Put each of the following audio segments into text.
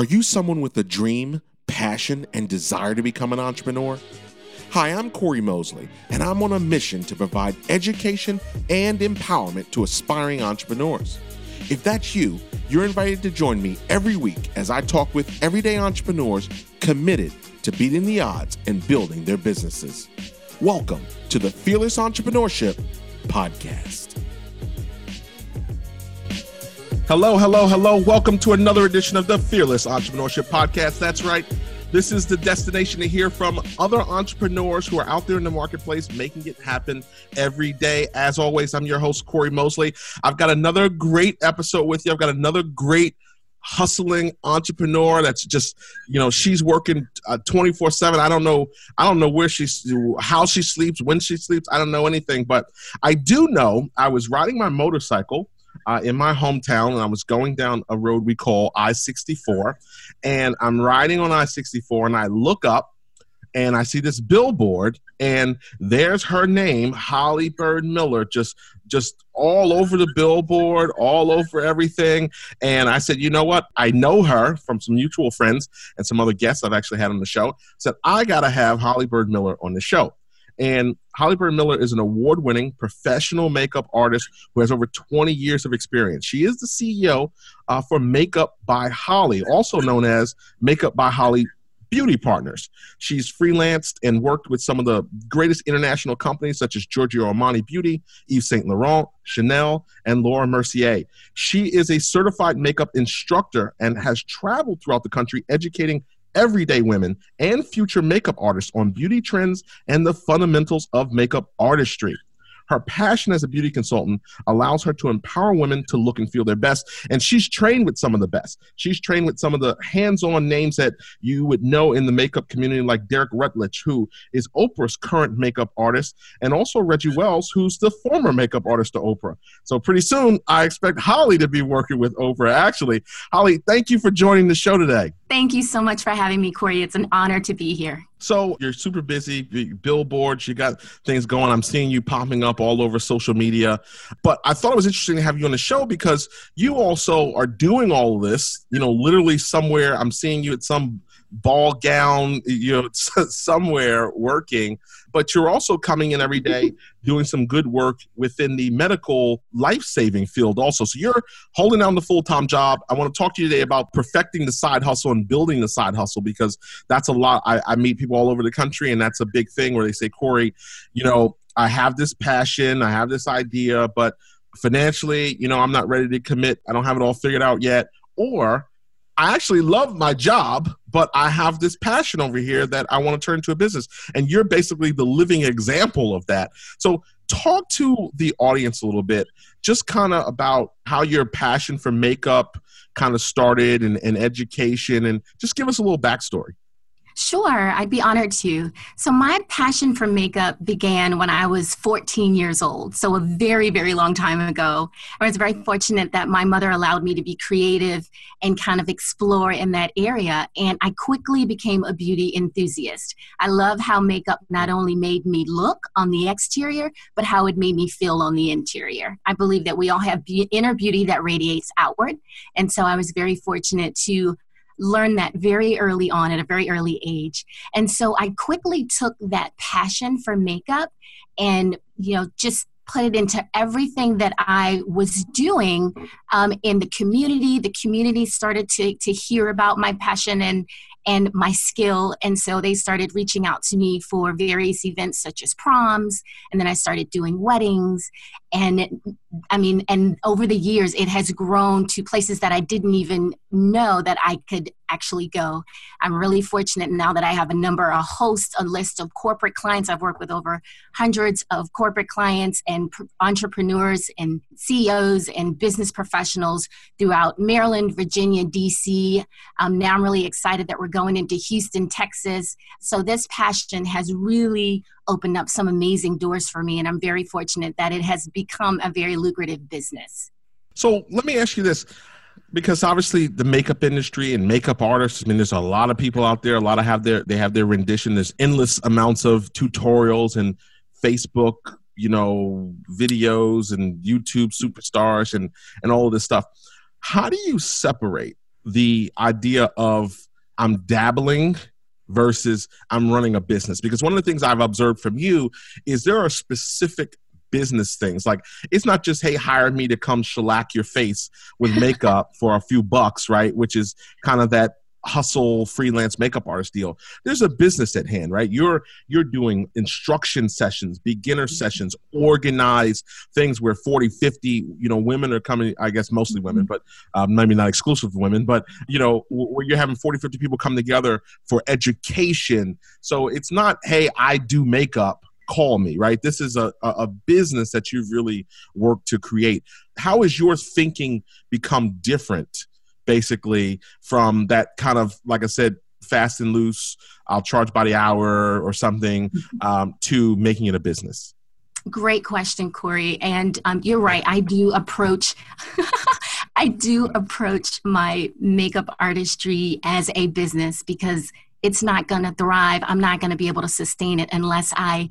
Are you someone with a dream, passion, and desire to become an entrepreneur? Hi, I'm Corey Mosley, and I'm on a mission to provide education and empowerment to aspiring entrepreneurs. If that's you, you're invited to join me every week as I talk with everyday entrepreneurs committed to beating the odds and building their businesses. Welcome to the Fearless Entrepreneurship Podcast. Hello, hello, hello. Welcome to another edition of the Fearless Entrepreneurship Podcast. That's right. This is the destination to hear from other entrepreneurs who are out there in the marketplace making it happen every day. As always, I'm your host, Corey Mosley. I've got another great episode with you. I've got another great hustling entrepreneur that's just you know she's working uh, 24 uh, 7 i don't know i don't know where she's how she sleeps when she sleeps i don't know anything but i do know i was riding my motorcycle uh, in my hometown, and I was going down a road we call I 64. And I'm riding on I 64, and I look up and I see this billboard, and there's her name, Holly Bird Miller, just just all over the billboard, all over everything. And I said, you know what? I know her from some mutual friends and some other guests I've actually had on the show. Said, I gotta have Holly Bird Miller on the show. And Holly Bird Miller is an award winning professional makeup artist who has over 20 years of experience. She is the CEO uh, for Makeup by Holly, also known as Makeup by Holly Beauty Partners. She's freelanced and worked with some of the greatest international companies such as Giorgio Armani Beauty, Yves Saint Laurent, Chanel, and Laura Mercier. She is a certified makeup instructor and has traveled throughout the country educating everyday women and future makeup artists on beauty trends and the fundamentals of makeup artistry. Her passion as a beauty consultant allows her to empower women to look and feel their best. And she's trained with some of the best. She's trained with some of the hands on names that you would know in the makeup community, like Derrick Rutledge, who is Oprah's current makeup artist, and also Reggie Wells, who's the former makeup artist to Oprah. So pretty soon, I expect Holly to be working with Oprah, actually. Holly, thank you for joining the show today. Thank you so much for having me, Corey. It's an honor to be here. So you're super busy, billboards, you got things going. I'm seeing you popping up all over social media. But I thought it was interesting to have you on the show because you also are doing all this, you know, literally somewhere. I'm seeing you at some ball gown, you know, somewhere working, but you're also coming in every day doing some good work within the medical life saving field also. So you're holding down the full time job. I want to talk to you today about perfecting the side hustle and building the side hustle because that's a lot. I, I meet people all over the country, and that's a big thing where they say, Corey, you know, I have this passion, I have this idea, but financially, you know, I'm not ready to commit. I don't have it all figured out yet. Or I actually love my job, but I have this passion over here that I want to turn into a business. And you're basically the living example of that. So, talk to the audience a little bit, just kind of about how your passion for makeup kind of started and, and education, and just give us a little backstory. Sure, I'd be honored to. So, my passion for makeup began when I was 14 years old, so a very, very long time ago. I was very fortunate that my mother allowed me to be creative and kind of explore in that area, and I quickly became a beauty enthusiast. I love how makeup not only made me look on the exterior, but how it made me feel on the interior. I believe that we all have be- inner beauty that radiates outward, and so I was very fortunate to learned that very early on at a very early age. And so I quickly took that passion for makeup and, you know, just put it into everything that I was doing um, in the community. The community started to, to hear about my passion and and my skill. And so they started reaching out to me for various events such as proms. And then I started doing weddings. And I mean, and over the years, it has grown to places that I didn't even know that I could actually go. I'm really fortunate now that I have a number, a host, a list of corporate clients. I've worked with over hundreds of corporate clients and entrepreneurs and CEOs and business professionals throughout Maryland, Virginia, DC. Um, now I'm really excited that we're going into Houston, Texas. So this passion has really opened up some amazing doors for me, and I'm very fortunate that it has become a very lucrative business. So let me ask you this because obviously the makeup industry and makeup artists i mean there's a lot of people out there a lot of have their they have their rendition there's endless amounts of tutorials and facebook you know videos and youtube superstars and and all of this stuff how do you separate the idea of I'm dabbling versus I'm running a business? Because one of the things I've observed from you is there are specific business things. Like it's not just, hey, hire me to come shellac your face with makeup for a few bucks, right? Which is kind of that hustle freelance makeup artist deal there's a business at hand right you're you're doing instruction sessions beginner mm-hmm. sessions organized things where 40 50 you know women are coming i guess mostly women mm-hmm. but um, maybe not exclusive women but you know where you're having 40 50 people come together for education so it's not hey i do makeup call me right this is a, a business that you've really worked to create how has your thinking become different basically from that kind of like I said, fast and loose. I'll charge by the hour or something mm-hmm. um, to making it a business. Great question, Corey. And um, you're right. I do approach, I do approach my makeup artistry as a business because it's not going to thrive. I'm not going to be able to sustain it unless I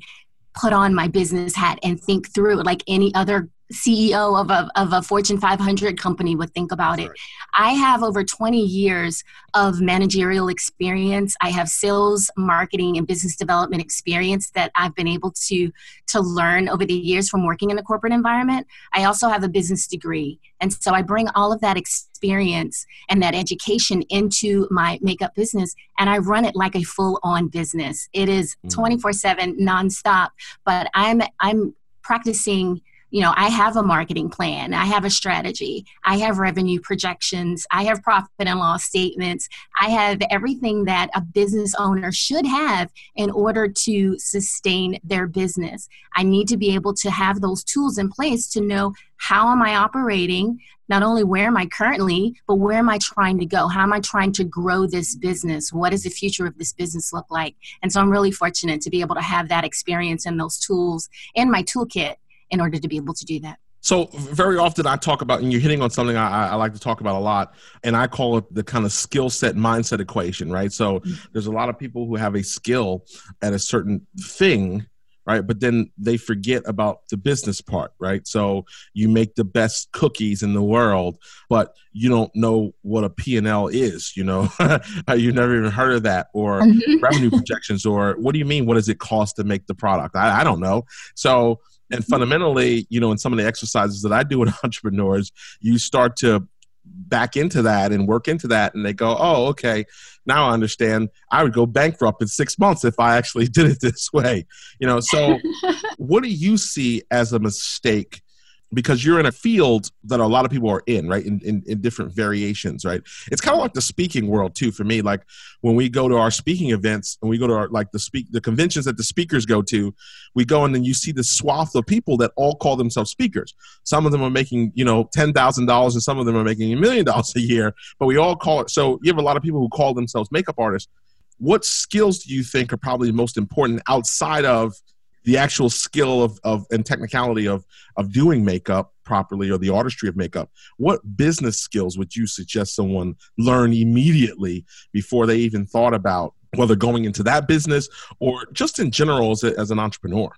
put on my business hat and think through it like any other CEO of a, of a Fortune 500 company would think about it. I have over 20 years of managerial experience. I have sales, marketing, and business development experience that I've been able to, to learn over the years from working in a corporate environment. I also have a business degree. And so I bring all of that experience and that education into my makeup business, and I run it like a full on business. It is mm. 24 7 nonstop, but I'm, I'm practicing you know, I have a marketing plan, I have a strategy, I have revenue projections, I have profit and loss statements, I have everything that a business owner should have in order to sustain their business. I need to be able to have those tools in place to know how am I operating, not only where am I currently, but where am I trying to go? How am I trying to grow this business? What does the future of this business look like? And so I'm really fortunate to be able to have that experience and those tools in my toolkit in order to be able to do that. So very often I talk about, and you're hitting on something I, I, like to talk about a lot, and I call it the kind of skill set mindset equation, right? So mm-hmm. there's a lot of people who have a skill at a certain thing, right? But then they forget about the business part, right? So you make the best cookies in the world, but you don't know what a P&L is, you know? You've never even heard of that or mm-hmm. revenue projections or what do you mean? What does it cost to make the product? I, I don't know. So and fundamentally, you know, in some of the exercises that I do with entrepreneurs, you start to back into that and work into that and they go oh okay. Now i understand. I would go bankrupt in six months if i actually did it this way. You know so what do you see as a mistake because you're in a field that a lot of people are in, right? In, in, in different variations, right? It's kind of like the speaking world too for me. Like when we go to our speaking events and we go to our like the speak the conventions that the speakers go to, we go and then you see the swath of people that all call themselves speakers. Some of them are making, you know, ten thousand dollars and some of them are making a million dollars a year, but we all call it so you have a lot of people who call themselves makeup artists. What skills do you think are probably most important outside of the actual skill of, of and technicality of of doing makeup properly or the artistry of makeup what business skills would you suggest someone learn immediately before they even thought about whether going into that business or just in general as, a, as an entrepreneur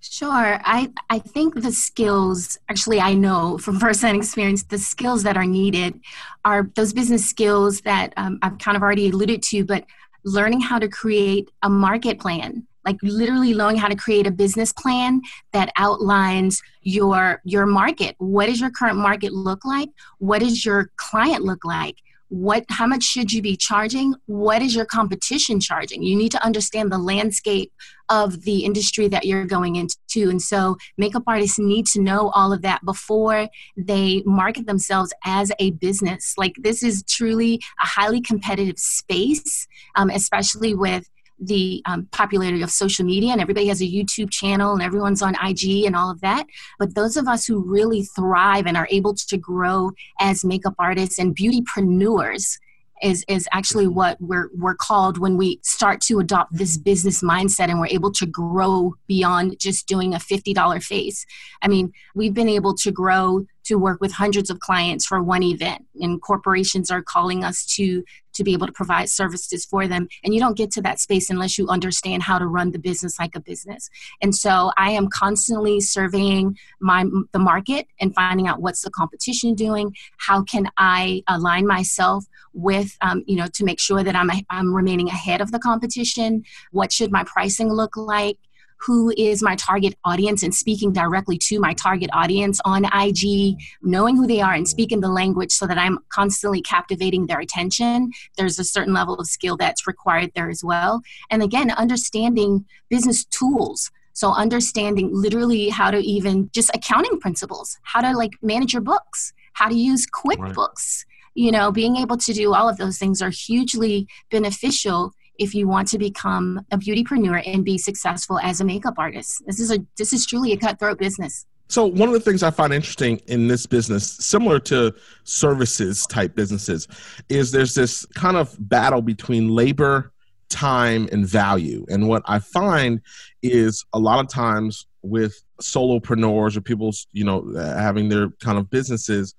Sure. I, I think the skills, actually, I know from firsthand experience, the skills that are needed are those business skills that um, I've kind of already alluded to, but learning how to create a market plan like literally knowing how to create a business plan that outlines your your market. What does your current market look like? What does your client look like? What how much should you be charging? What is your competition charging? You need to understand the landscape of the industry that you're going into. And so makeup artists need to know all of that before they market themselves as a business. Like this is truly a highly competitive space um, especially with the um, popularity of social media and everybody has a YouTube channel and everyone's on IG and all of that. But those of us who really thrive and are able to grow as makeup artists and beautypreneurs is is actually what we're we're called when we start to adopt this business mindset and we're able to grow beyond just doing a $50 face. I mean, we've been able to grow to work with hundreds of clients for one event and corporations are calling us to to be able to provide services for them. And you don't get to that space unless you understand how to run the business like a business. And so I am constantly surveying my the market and finding out what's the competition doing. How can I align myself with, um, you know, to make sure that I'm I'm remaining ahead of the competition. What should my pricing look like? Who is my target audience and speaking directly to my target audience on IG, knowing who they are and speaking the language so that I'm constantly captivating their attention. There's a certain level of skill that's required there as well. And again, understanding business tools. So understanding literally how to even just accounting principles, how to like manage your books, how to use QuickBooks. Right. You know, being able to do all of those things are hugely beneficial if you want to become a beautypreneur and be successful as a makeup artist. This is a this is truly a cutthroat business. So one of the things I find interesting in this business, similar to services type businesses, is there's this kind of battle between labor, time, and value. And what I find is a lot of times with solopreneurs or people, you know, having their kind of businesses,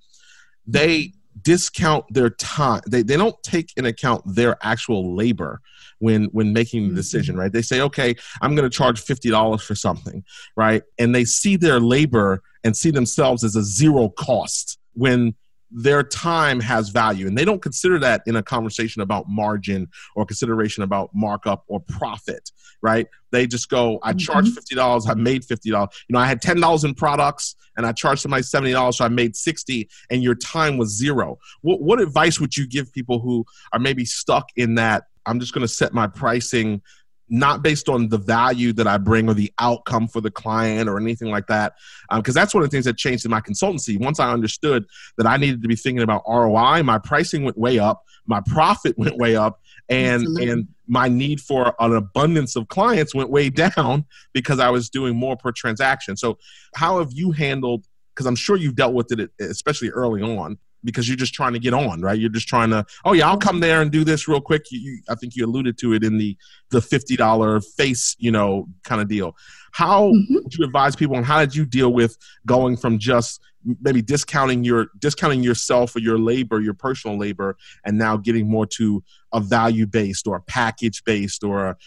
they discount their time. They, they don't take in account their actual labor when when making the mm-hmm. decision right they say okay i'm going to charge $50 for something right and they see their labor and see themselves as a zero cost when their time has value. And they don't consider that in a conversation about margin or consideration about markup or profit right? They just go i charge mm-hmm. $50 i made $50 you know i had $10 in products and i charged somebody $70 so i made 60 and your time was zero. What, what advice would you give people who are maybe stuck in that I'm just going to set my pricing not based on the value that I bring or the outcome for the client or anything like that. Because um, that's one of the things that changed in my consultancy. Once I understood that I needed to be thinking about ROI, my pricing went way up, my profit went way up, and Absolutely. and my need for an abundance of clients went way down because I was doing more per transaction. So, how have you handled? Because I'm sure you've dealt with it, especially early on because you're just trying to get on, right? You're just trying to, oh yeah, I'll come there and do this real quick. You, you, I think you alluded to it in the the fifty dollar face, you know, kind of deal. How mm-hmm. would you advise people, and how did you deal with going from just maybe discounting your discounting yourself or your labor, your personal labor, and now getting more to a value based or a package based or a,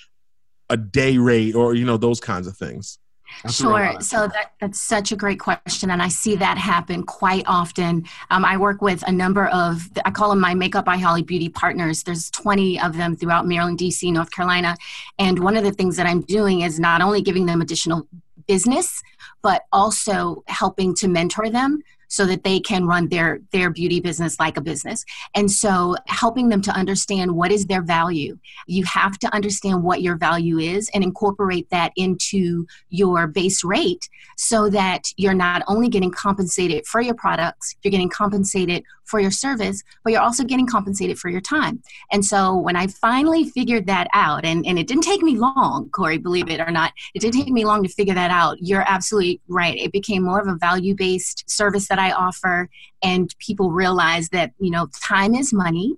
a day rate or you know those kinds of things? Sure. So that, that's such a great question. And I see that happen quite often. Um, I work with a number of, I call them my Makeup by Holly Beauty partners. There's 20 of them throughout Maryland, DC, North Carolina. And one of the things that I'm doing is not only giving them additional business, but also helping to mentor them so that they can run their their beauty business like a business. And so helping them to understand what is their value. You have to understand what your value is and incorporate that into your base rate so that you're not only getting compensated for your products you're getting compensated for your service but you're also getting compensated for your time. And so when i finally figured that out and, and it didn't take me long corey believe it or not it didn't take me long to figure that out. You're absolutely right. It became more of a value based service that I offer, and people realize that you know time is money,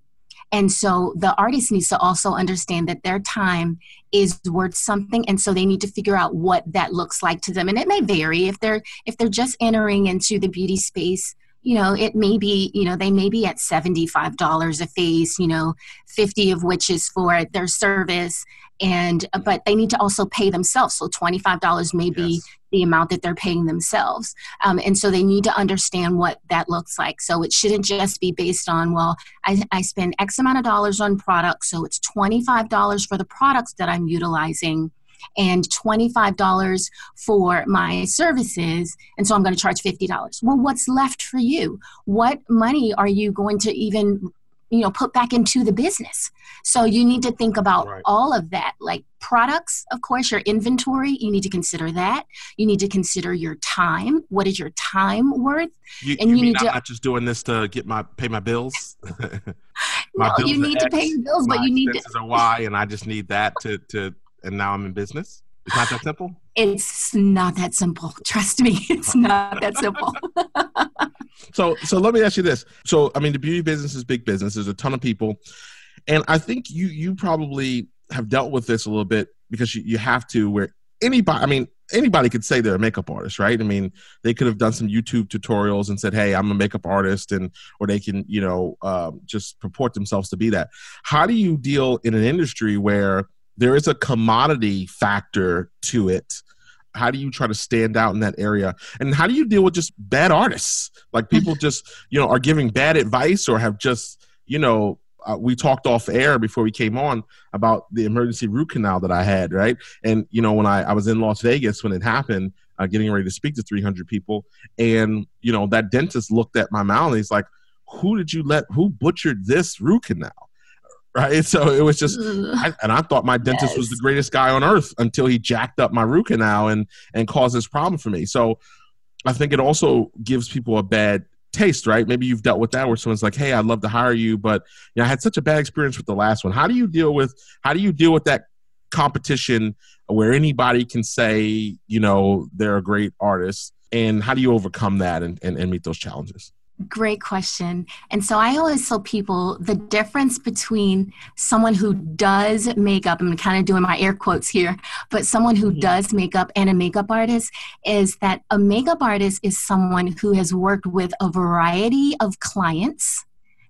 and so the artist needs to also understand that their time is worth something, and so they need to figure out what that looks like to them. And it may vary. If they're if they're just entering into the beauty space you know it may be you know they may be at $75 a face you know 50 of which is for their service. And uh, but they need to also pay themselves. So $25 may be the amount that they're paying themselves. Um, and so they need to understand what that looks like. So it shouldn't just be based on well I, I spend x amount of dollars on products so it's $25 for the products that i'm utilizing and $25 for my services. And so I'm going to charge $50. Well, what's left for you? What money are you going to even you know put back into the business so you need to think about right. all of that like products of course your inventory you need to consider that you need to consider your time what is your time worth you, and you, you need to not just doing this to get my pay my bills my no, bills you need to X, pay your bills but you need to are y and i just need that to to and now I'm in business? It's not that simple? It's not that simple. Trust me, it's not that simple. so so let me ask you this. So I mean the beauty business is big business. There's a ton of people. And I think you you probably have dealt with this a little bit because you, you have to where anybody I mean anybody could say they're a makeup artist, right? I mean, they could have done some YouTube tutorials and said, "Hey, I'm a makeup artist," and or they can, you know, um, just purport themselves to be that. How do you deal in an industry where there is a commodity factor to it? How do you try to stand out in that area? And how do you deal with just bad artists? Like people just, you know, are giving bad advice or have just, you know, uh, we talked off air before we came on about the emergency root canal that I had, right? And you know, when I, I was in Las Vegas when it happened, uh, getting ready to speak to 300 people, and you know, that dentist looked at my mouth and he's like, "Who did you let? Who butchered this root canal?" Right. So it was just, I, and I thought my dentist yes. was the greatest guy on earth until he jacked up my root canal and and caused this problem for me. So I think it also gives people a bad taste, right? Maybe you've dealt with that where someone's like, "Hey, I'd love to hire you, but you know, I had such a bad experience with the last one." How do you deal with how do you deal with that competition where anybody can say, you know, they're a great artist, and how do you overcome that and, and, and meet those challenges? Great question. And so I always tell people the difference between someone who does makeup, I'm kind of doing my air quotes here, but someone who mm-hmm. does makeup and a makeup artist is that a makeup artist is someone who has worked with a variety of clients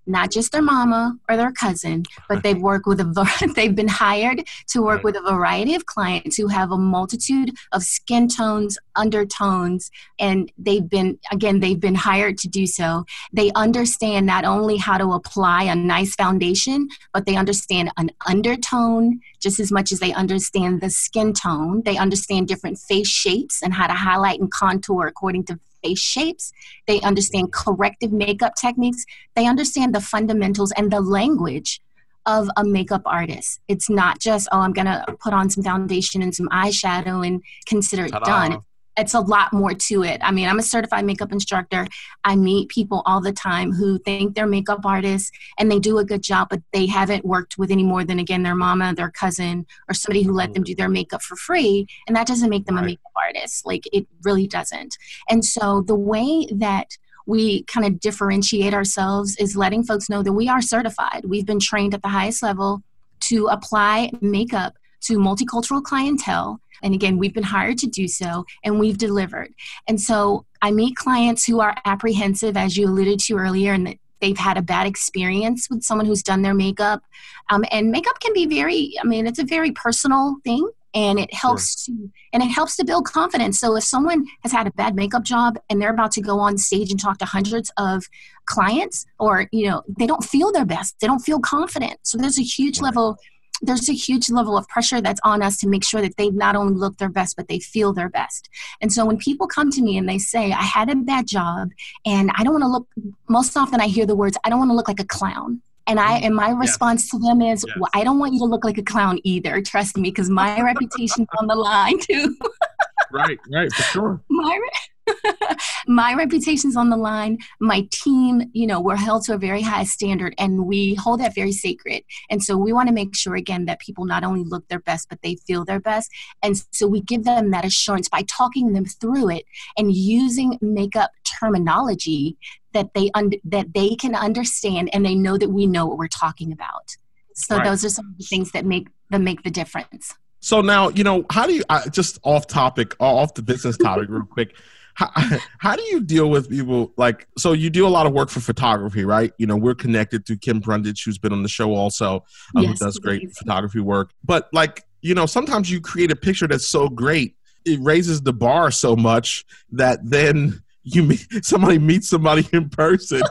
not just their mama or their cousin, but they've worked with a they've been hired to work with a variety of clients who have a multitude of skin tones, undertones, and they've been again they've been hired to do so. They understand not only how to apply a nice foundation, but they understand an undertone just as much as they understand the skin tone. They understand different face shapes and how to highlight and contour according to face shapes, they understand corrective makeup techniques, they understand the fundamentals and the language of a makeup artist. It's not just, oh, I'm going to put on some foundation and some eyeshadow and consider it Ta-da. done it's a lot more to it. I mean, I'm a certified makeup instructor. I meet people all the time who think they're makeup artists and they do a good job, but they haven't worked with any more than again their mama, their cousin, or somebody who let them do their makeup for free, and that doesn't make them right. a makeup artist. Like it really doesn't. And so the way that we kind of differentiate ourselves is letting folks know that we are certified. We've been trained at the highest level to apply makeup to multicultural clientele and again, we've been hired to do so and we've delivered. And so I meet clients who are apprehensive, as you alluded to earlier, and that they've had a bad experience with someone who's done their makeup. Um, and makeup can be very, I mean, it's a very personal thing and it helps sure. to and it helps to build confidence so if someone has had a bad makeup job and they're about to go on stage and talk to hundreds of clients or you know they don't feel their best they don't feel confident so there's a huge right. level there's a huge level of pressure that's on us to make sure that they not only look their best but they feel their best and so when people come to me and they say i had a bad job and i don't want to look most often i hear the words i don't want to look like a clown and I and my mm, response yes. to them is, yes. well, I don't want you to look like a clown either. Trust me, because my reputation's on the line too. right, right, for sure. My my reputation's on the line. My team you know we're held to a very high standard and we hold that very sacred. And so we want to make sure again that people not only look their best but they feel their best. And so we give them that assurance by talking them through it and using makeup terminology that they un- that they can understand and they know that we know what we're talking about. So right. those are some of the things that make them make the difference so now you know how do you uh, just off topic off the business topic real quick. How, how do you deal with people like so you do a lot of work for photography right? You know we're connected to kim brundage who's been on the show also um, yes, who does great photography work. But like you know sometimes you create a picture that's so great it raises the bar so much that then you meet somebody meets somebody in person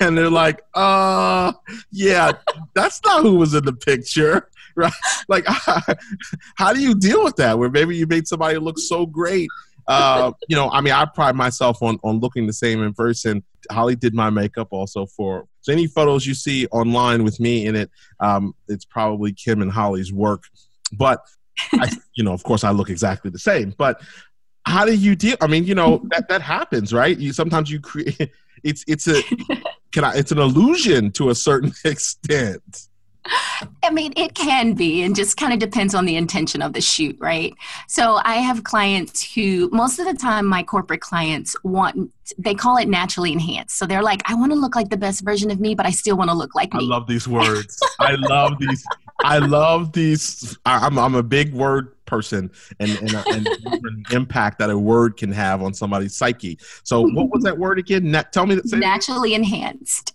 and they're like uh yeah that's not who was in the picture right like how do you deal with that where maybe you made somebody look so great uh, you know, I mean, I pride myself on on looking the same in person. Holly did my makeup also for so any photos you see online with me in it, um, it's probably Kim and Holly's work. But I, you know, of course, I look exactly the same. But how do you deal? I mean, you know, that that happens, right? You sometimes you create. It's it's a can I? It's an illusion to a certain extent. I mean, it can be, and just kind of depends on the intention of the shoot, right? So I have clients who, most of the time, my corporate clients want, they call it naturally enhanced. So they're like, I want to look like the best version of me, but I still want to look like me. I love these words. I love these. I love these. I'm, I'm a big word person and and, uh, and the impact that a word can have on somebody's psyche. So, what was that word again? Nat- tell me that. Naturally enhanced.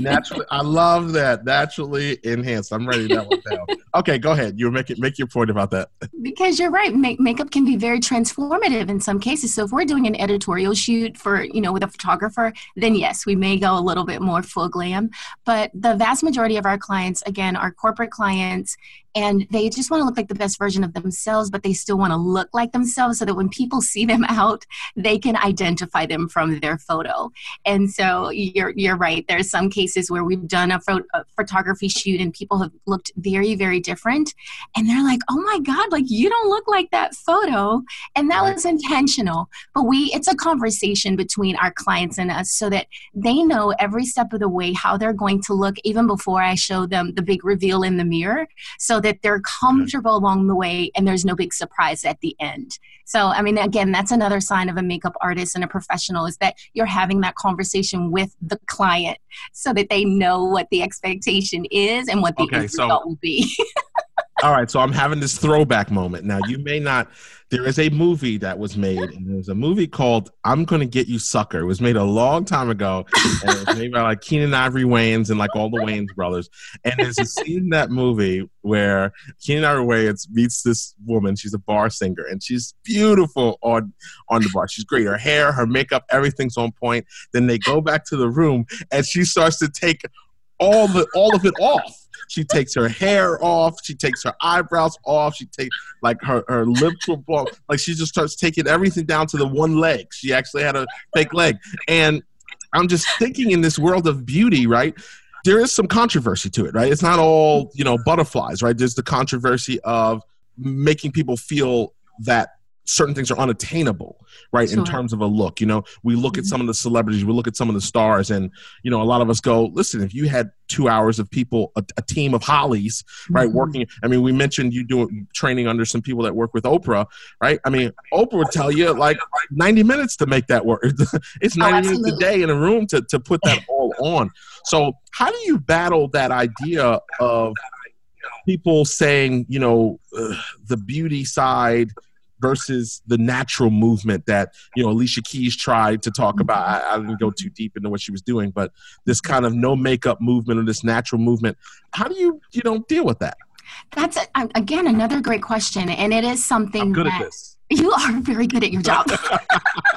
Naturally, I love that. Naturally enhanced. I'm ready that one down. Okay, go ahead. You make it. Make your point about that. Because you're right. Make, makeup can be very transformative in some cases. So if we're doing an editorial shoot for you know with a photographer, then yes, we may go a little bit more full glam. But the vast majority of our clients, again, are corporate clients and they just want to look like the best version of themselves but they still want to look like themselves so that when people see them out they can identify them from their photo. And so you're you're right. There's some cases where we've done a, pho- a photography shoot and people have looked very very different and they're like oh my god like you don't look like that photo. And that was intentional but we it's a conversation between our clients and us so that they know every step of the way how they're going to look even before i show them the big reveal in the mirror. So that they're comfortable along the way and there's no big surprise at the end. So, I mean, again, that's another sign of a makeup artist and a professional is that you're having that conversation with the client so that they know what the expectation is and what the okay, result so, will be. all right, so I'm having this throwback moment. Now, you may not there is a movie that was made, and there's a movie called "I'm Gonna Get You, Sucker." It was made a long time ago, and it was made by like Keenen Ivory Wayans and like all the Wayans brothers. And there's a scene in that movie where Keenen Ivory Wayans meets this woman. She's a bar singer, and she's beautiful on on the bar. She's great. Her hair, her makeup, everything's on point. Then they go back to the room, and she starts to take all the all of it off she takes her hair off. She takes her eyebrows off. She takes like her her lips were blown. Like she just starts taking everything down to the one leg. She actually had a fake leg. And I'm just thinking in this world of beauty, right? There is some controversy to it, right? It's not all you know butterflies, right? There's the controversy of making people feel that certain things are unattainable right sure. in terms of a look you know we look mm-hmm. at some of the celebrities we look at some of the stars and you know a lot of us go listen if you had two hours of people a, a team of hollies right mm-hmm. working i mean we mentioned you doing training under some people that work with oprah right i mean oprah would tell you like 90 minutes to make that work it's 90 oh, minutes a day in a room to, to put that all on so how do you battle that idea of people saying you know uh, the beauty side versus the natural movement that you know Alicia Keys tried to talk about. I, I, didn't go too deep into what she was doing, but this kind of no makeup movement or this natural movement. How do you you know deal with that? That's a, again another great question, and it is something I'm good that at this. You are very good at your job.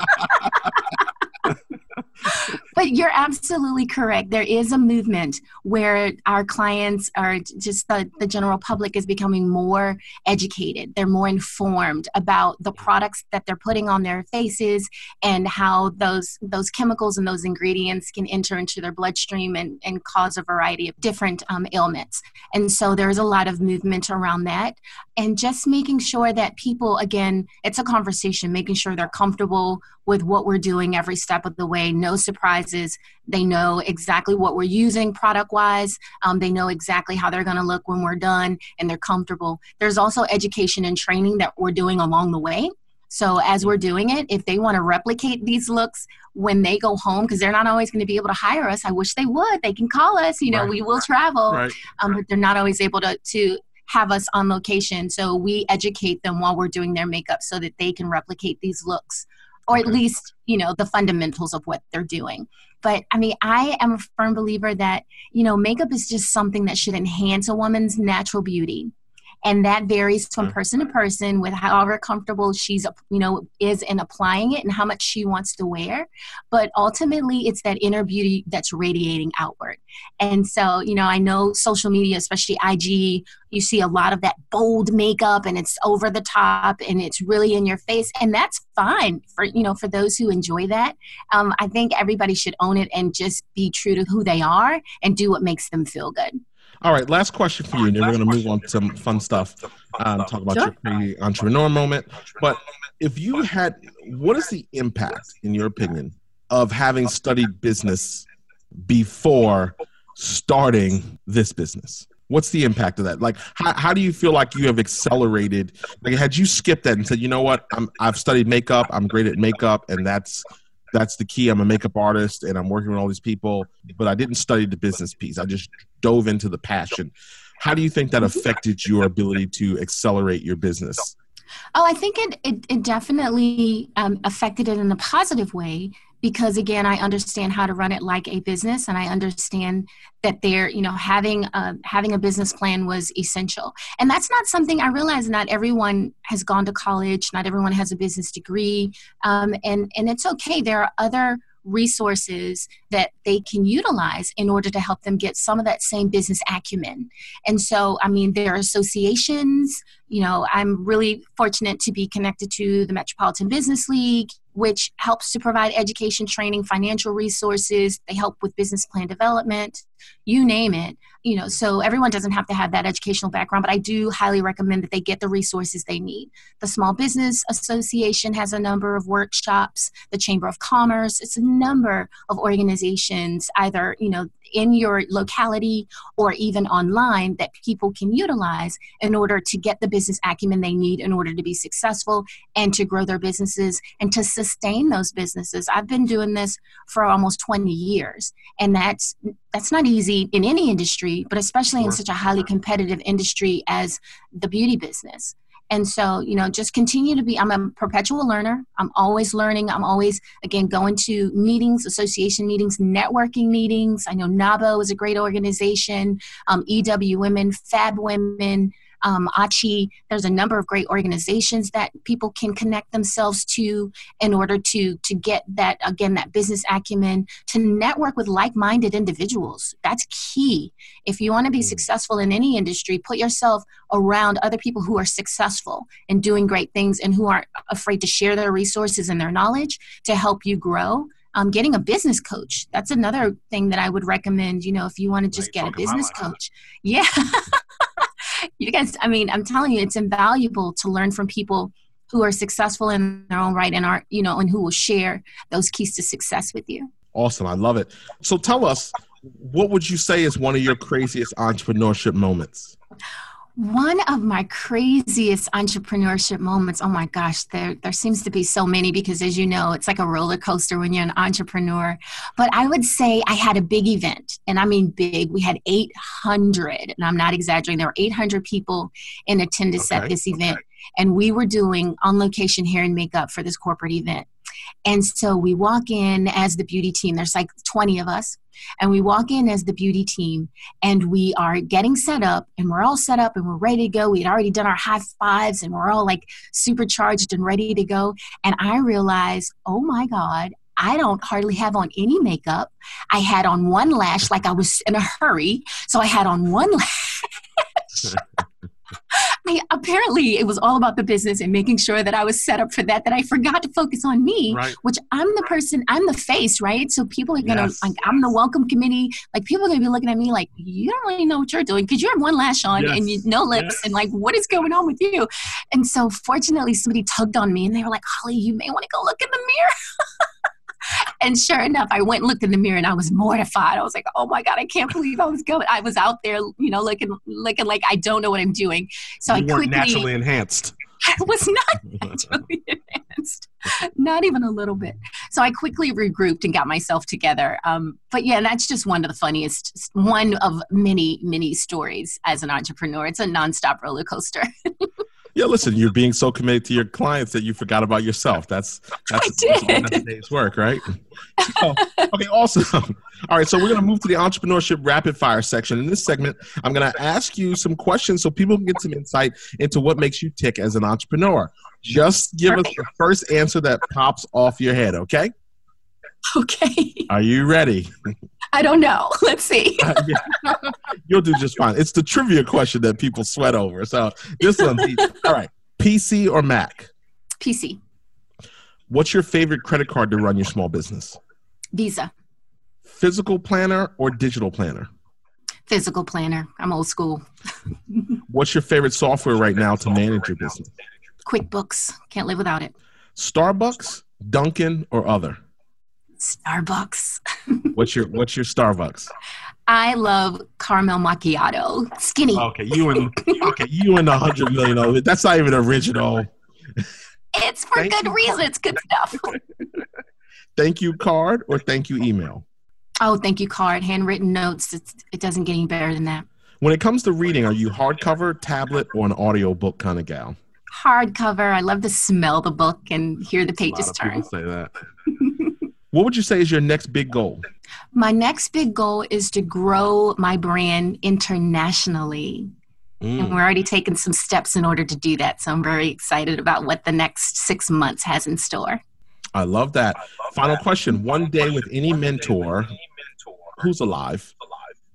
you're absolutely correct. There is a movement where our clients are just the, the general public is becoming more educated. They're more informed about the products that they're putting on their faces and how those those chemicals and those ingredients can enter into their bloodstream and, and cause a variety of different um, ailments. And so there's a lot of movement around that. And just making sure that people, again, it's a conversation, making sure they're comfortable with what we're doing every step of the way, no surprises. They know exactly what we're using product wise. Um, they know exactly how they're going to look when we're done and they're comfortable. There's also education and training that we're doing along the way. So, as we're doing it, if they want to replicate these looks when they go home, because they're not always going to be able to hire us, I wish they would. They can call us, you know, right. we will travel, right. Um, but they're not always able to, to have us on location. So, we educate them while we're doing their makeup so that they can replicate these looks or at least you know the fundamentals of what they're doing. But i mean i am a firm believer that you know makeup is just something that should enhance a woman's natural beauty and that varies from person to person with however comfortable she's you know is in applying it and how much she wants to wear. But ultimately it's that inner beauty that's radiating outward. And so you know i know social media especially ig you see a lot of that bold makeup and it's over the top and it's really in your face. And that's fine for you know for those who enjoy that. Um, i think everybody should own it and just be true to who they are and do what makes them feel good all right, last question for you, and then we're going to move on to some fun stuff. Um, talk about sure. your entrepreneur moment. But if you had, what is the impact, in your opinion, of having studied business before starting this business? What's the impact of that? Like, how, how do you feel like you have accelerated? Like, had you skipped that and said, you know what, I'm, I've studied makeup, I'm great at makeup, and that's that's the key. I'm a makeup artist and I'm working with all these people, but I didn't study the business piece. I just dove into the passion. How do you think that affected your ability to accelerate your business? Oh, I think it it, it definitely um, affected it in a positive way because again i understand how to run it like a business and i understand that they're you know having a, having a business plan was essential. And that's not something i realize not everyone has gone to college not everyone has a business degree um, and and it's okay. There are other resources that they can utilize in order to help them get some of that same business acumen. And so, I mean, there are associations. You know, I'm really fortunate to be connected to the Metropolitan Business League, which helps to provide education, training, financial resources. They help with business plan development, you name it. You know, so everyone doesn't have to have that educational background, but I do highly recommend that they get the resources they need. The Small Business Association has a number of workshops, the Chamber of Commerce, it's a number of organizations, either, you know, in your locality or even online that people can utilize in order to get the business acumen they need in order to be successful and to grow their businesses and to sustain those businesses. I've been doing this for almost 20 years and that's that's not easy in any industry, but especially in such a highly competitive industry as the beauty business. And so, you know, just continue to be, I'm a perpetual learner. I'm always learning. I'm always, again, going to meetings, association meetings, networking meetings. I know NAWBO is a great organization, um, EW Women, Fab Women, um, ACHI. There's a number of great organizations that people can connect themselves to in order to to get that again that business acumen to network with like-minded individuals. That's key. If you want to be mm. successful in any industry, put yourself around other people who are successful and doing great things and who aren't afraid to share their resources and their knowledge to help you grow. Um, getting a business coach that's another thing that i would recommend you know if you want to just get a business coach yeah you guys, I mean, I'm telling you, it's invaluable to learn from people who are successful in their own right and are, you know, and who will share those keys to success with you. Awesome. I love it. So tell us, what would you say is one of your craziest entrepreneurship moments? One of my craziest entrepreneurship moments, oh my gosh, there, there seems to be so many because as you know, it's like a roller coaster when you're an entrepreneur. But I would say I had a big event, and I mean big. We had 800, and I'm not exaggerating, there were 800 people in attendance okay, at this event. Okay. And we were doing on location hair and makeup for this corporate event. And so we walk in as the beauty team. There's like 20 of us. And we walk in as the beauty team and we are getting set up and we're all set up and we're ready to go. We had already done our high fives and we're all like supercharged and ready to go. And I realize, oh my God, I don't hardly have on any makeup. I had on one lash like I was in a hurry. So I had on one lash. I, apparently it was all about the business and making sure that I was set up for that, that I forgot to focus on me, right. which I'm the person, I'm the face, right? So people are going to, yes. like, I'm the welcome committee. Like, people are going to be looking at me like, you don't really know what you're doing because you have one lash on yes. and you no lips yes. and like, what is going on with you? And so fortunately, somebody tugged on me and they were like, Holly, you may want to go look in the mirror. and sure enough, I went and looked in the mirror and I was mortified. I was like, oh my God, I can't believe I was going. I was out there, you know, looking looking like I don't know what I'm doing. So you I quickly naturally enhanced. I was not naturally enhanced, not even a little bit. So I quickly regrouped and got myself together. Um, but yeah, that's just one of the funniest, one of many, many stories as an entrepreneur. It's a nonstop roller coaster. yeah, listen, you're being so committed to your clients that you forgot about yourself. That's that's, that's all day's work, right? So, okay, awesome. All right, so we're gonna move to the entrepreneurship rapid fire section. In this segment, I'm gonna ask you some questions so people can get some insight into what makes you tick as an entrepreneur. Just give us the first answer that pops off your head, okay? Okay. Are you ready? I don't know. Let's see. uh, yeah. You'll do just fine. It's the trivia question that people sweat over. So this one, all right. PC or Mac? PC. What's your favorite credit card to run your small business? Visa. Physical planner or digital planner? Physical planner. I'm old school. What's your favorite software right now to manage your business? QuickBooks. Can't live without it. Starbucks, Dunkin', or other? Starbucks. what's your What's your Starbucks? I love caramel macchiato, skinny. Okay, you and okay, you and a hundred million of it. That's not even original. It's for thank good reason. It's good stuff. thank you card or thank you email. Oh, thank you card. Handwritten notes. It's, it doesn't get any better than that. When it comes to reading, are you hardcover, tablet, or an audio book kind of gal? hardcover. I love to smell the book and hear the pages turn. say that. what would you say is your next big goal? My next big goal is to grow my brand internationally. Mm. And we're already taking some steps in order to do that. So I'm very excited about what the next six months has in store. I love that. Final question. One day with any mentor who's alive,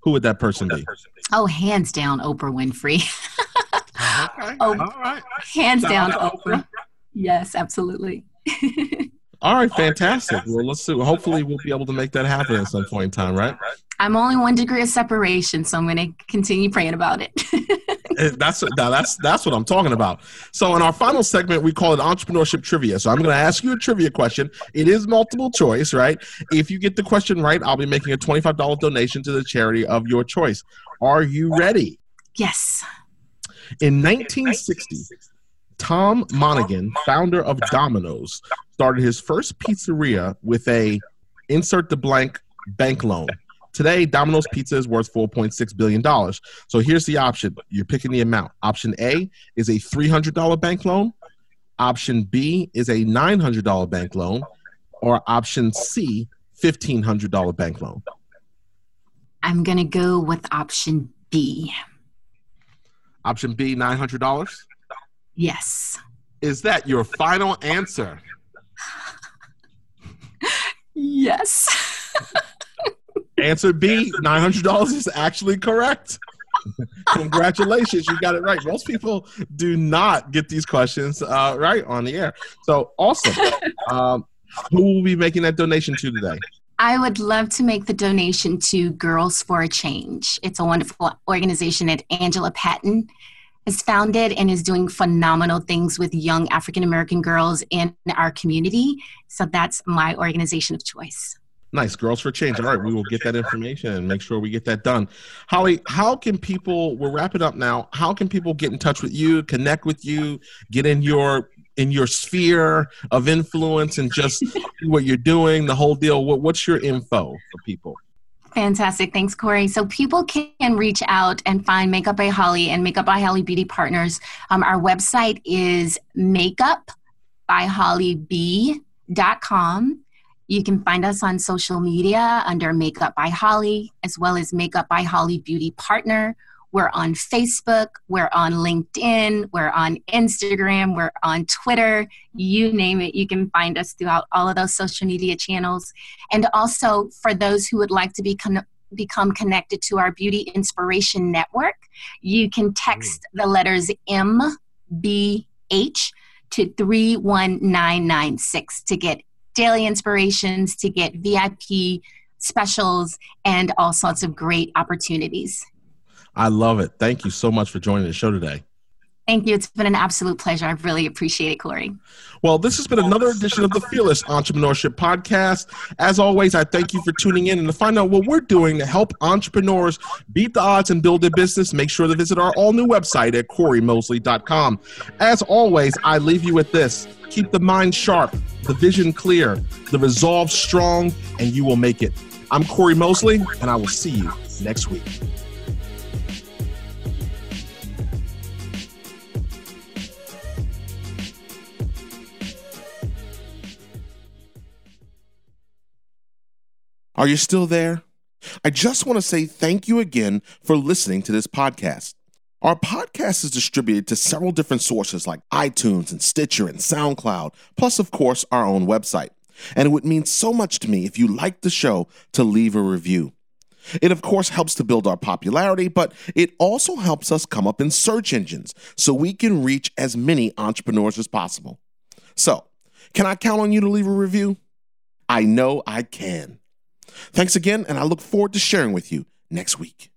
who would that person be? Oh, hands down, Oprah Winfrey. okay. Oh, All right. Hands down, Oprah. Yes, absolutely. All right, fantastic. Well, let's see. Hopefully, we'll be able to make that happen at some point in time, right? I'm only one degree of separation, so I'm going to continue praying about it. Eh, that's that's that's what I'm talking about. So in our final segment, we call it entrepreneurship trivia. So I'm going to ask you a trivia question. It is multiple choice, right? If you get the question right, I'll be making a $25 donation to the charity of your choice. Are you ready? Yes. In 1960, Tom Monaghan, founder of Domino's, started his first pizzeria with a insert the blank bank loan. Today, Domino's Pizza is worth $4.6 billion. So here's the option. You're picking the amount. Option A is a $300 bank loan. Option B is a $900 bank loan. Or option C, $1,500 bank loan. I'm going to go with option B. Option B, $900? Yes. Is that your final answer? yes. Answer B, nine hundred dollars is actually correct. Congratulations, you got it right. Most people do not get these questions uh, right on the air. So awesome. Um, who will be making that donation to today? I would love to make the donation to Girls for a Change. It's a wonderful organization that Angela Patton has founded and is doing phenomenal things with young African American girls in our community. So that's my organization of choice. Nice. Girls for Change. All right, we will get that information and make sure we get that done. Holly, how can people we're wrapping up now. How can people get in touch with you, connect with you, get in your in your sphere of influence and just what you're doing, the whole deal? What, what's your info for people? Fantastic. Thanks, Corey. So people can reach out and find Makeup by Holly and Makeup by Holly Beauty Partners. Um, our website is makeupbyhollyb.com. You can find us on social media under Makeup by Holly, as well as Makeup by Holly Beauty Partner. We're on Facebook, we're on LinkedIn, we're on Instagram, we're on Twitter, you name it. You can find us throughout all of those social media channels. And also, for those who would like to be become connected to our Beauty Inspiration Network, you can text hmm. the letters MBH to 31996 to get daily inspirations, to get VIP specials, and all sorts of great opportunities. I love it. Thank you so much for joining the show today. Thank you. It's been an absolute pleasure. I really appreciate it, Corey. Well, this has been another edition of the Fearless Entrepreneurship Podcast. As always, I thank you for tuning in and to find out what we're doing to help entrepreneurs beat the odds and build their business. Make sure to visit our all new website at CoreyMosley.com. As always, I leave you with this keep the mind sharp, the vision clear, the resolve strong, and you will make it. I'm Corey Mosley, and I will see you next week. Are you still there? I just want to say thank you again for listening to this podcast. Our podcast is distributed to several different sources like iTunes and Stitcher and SoundCloud, plus, of course, our own website. And it would mean so much to me if you liked the show to leave a review. It, of course, helps to build our popularity, but it also helps us come up in search engines so we can reach as many entrepreneurs as possible. So, can I count on you to leave a review? I know I can. Thanks again, and I look forward to sharing with you next week.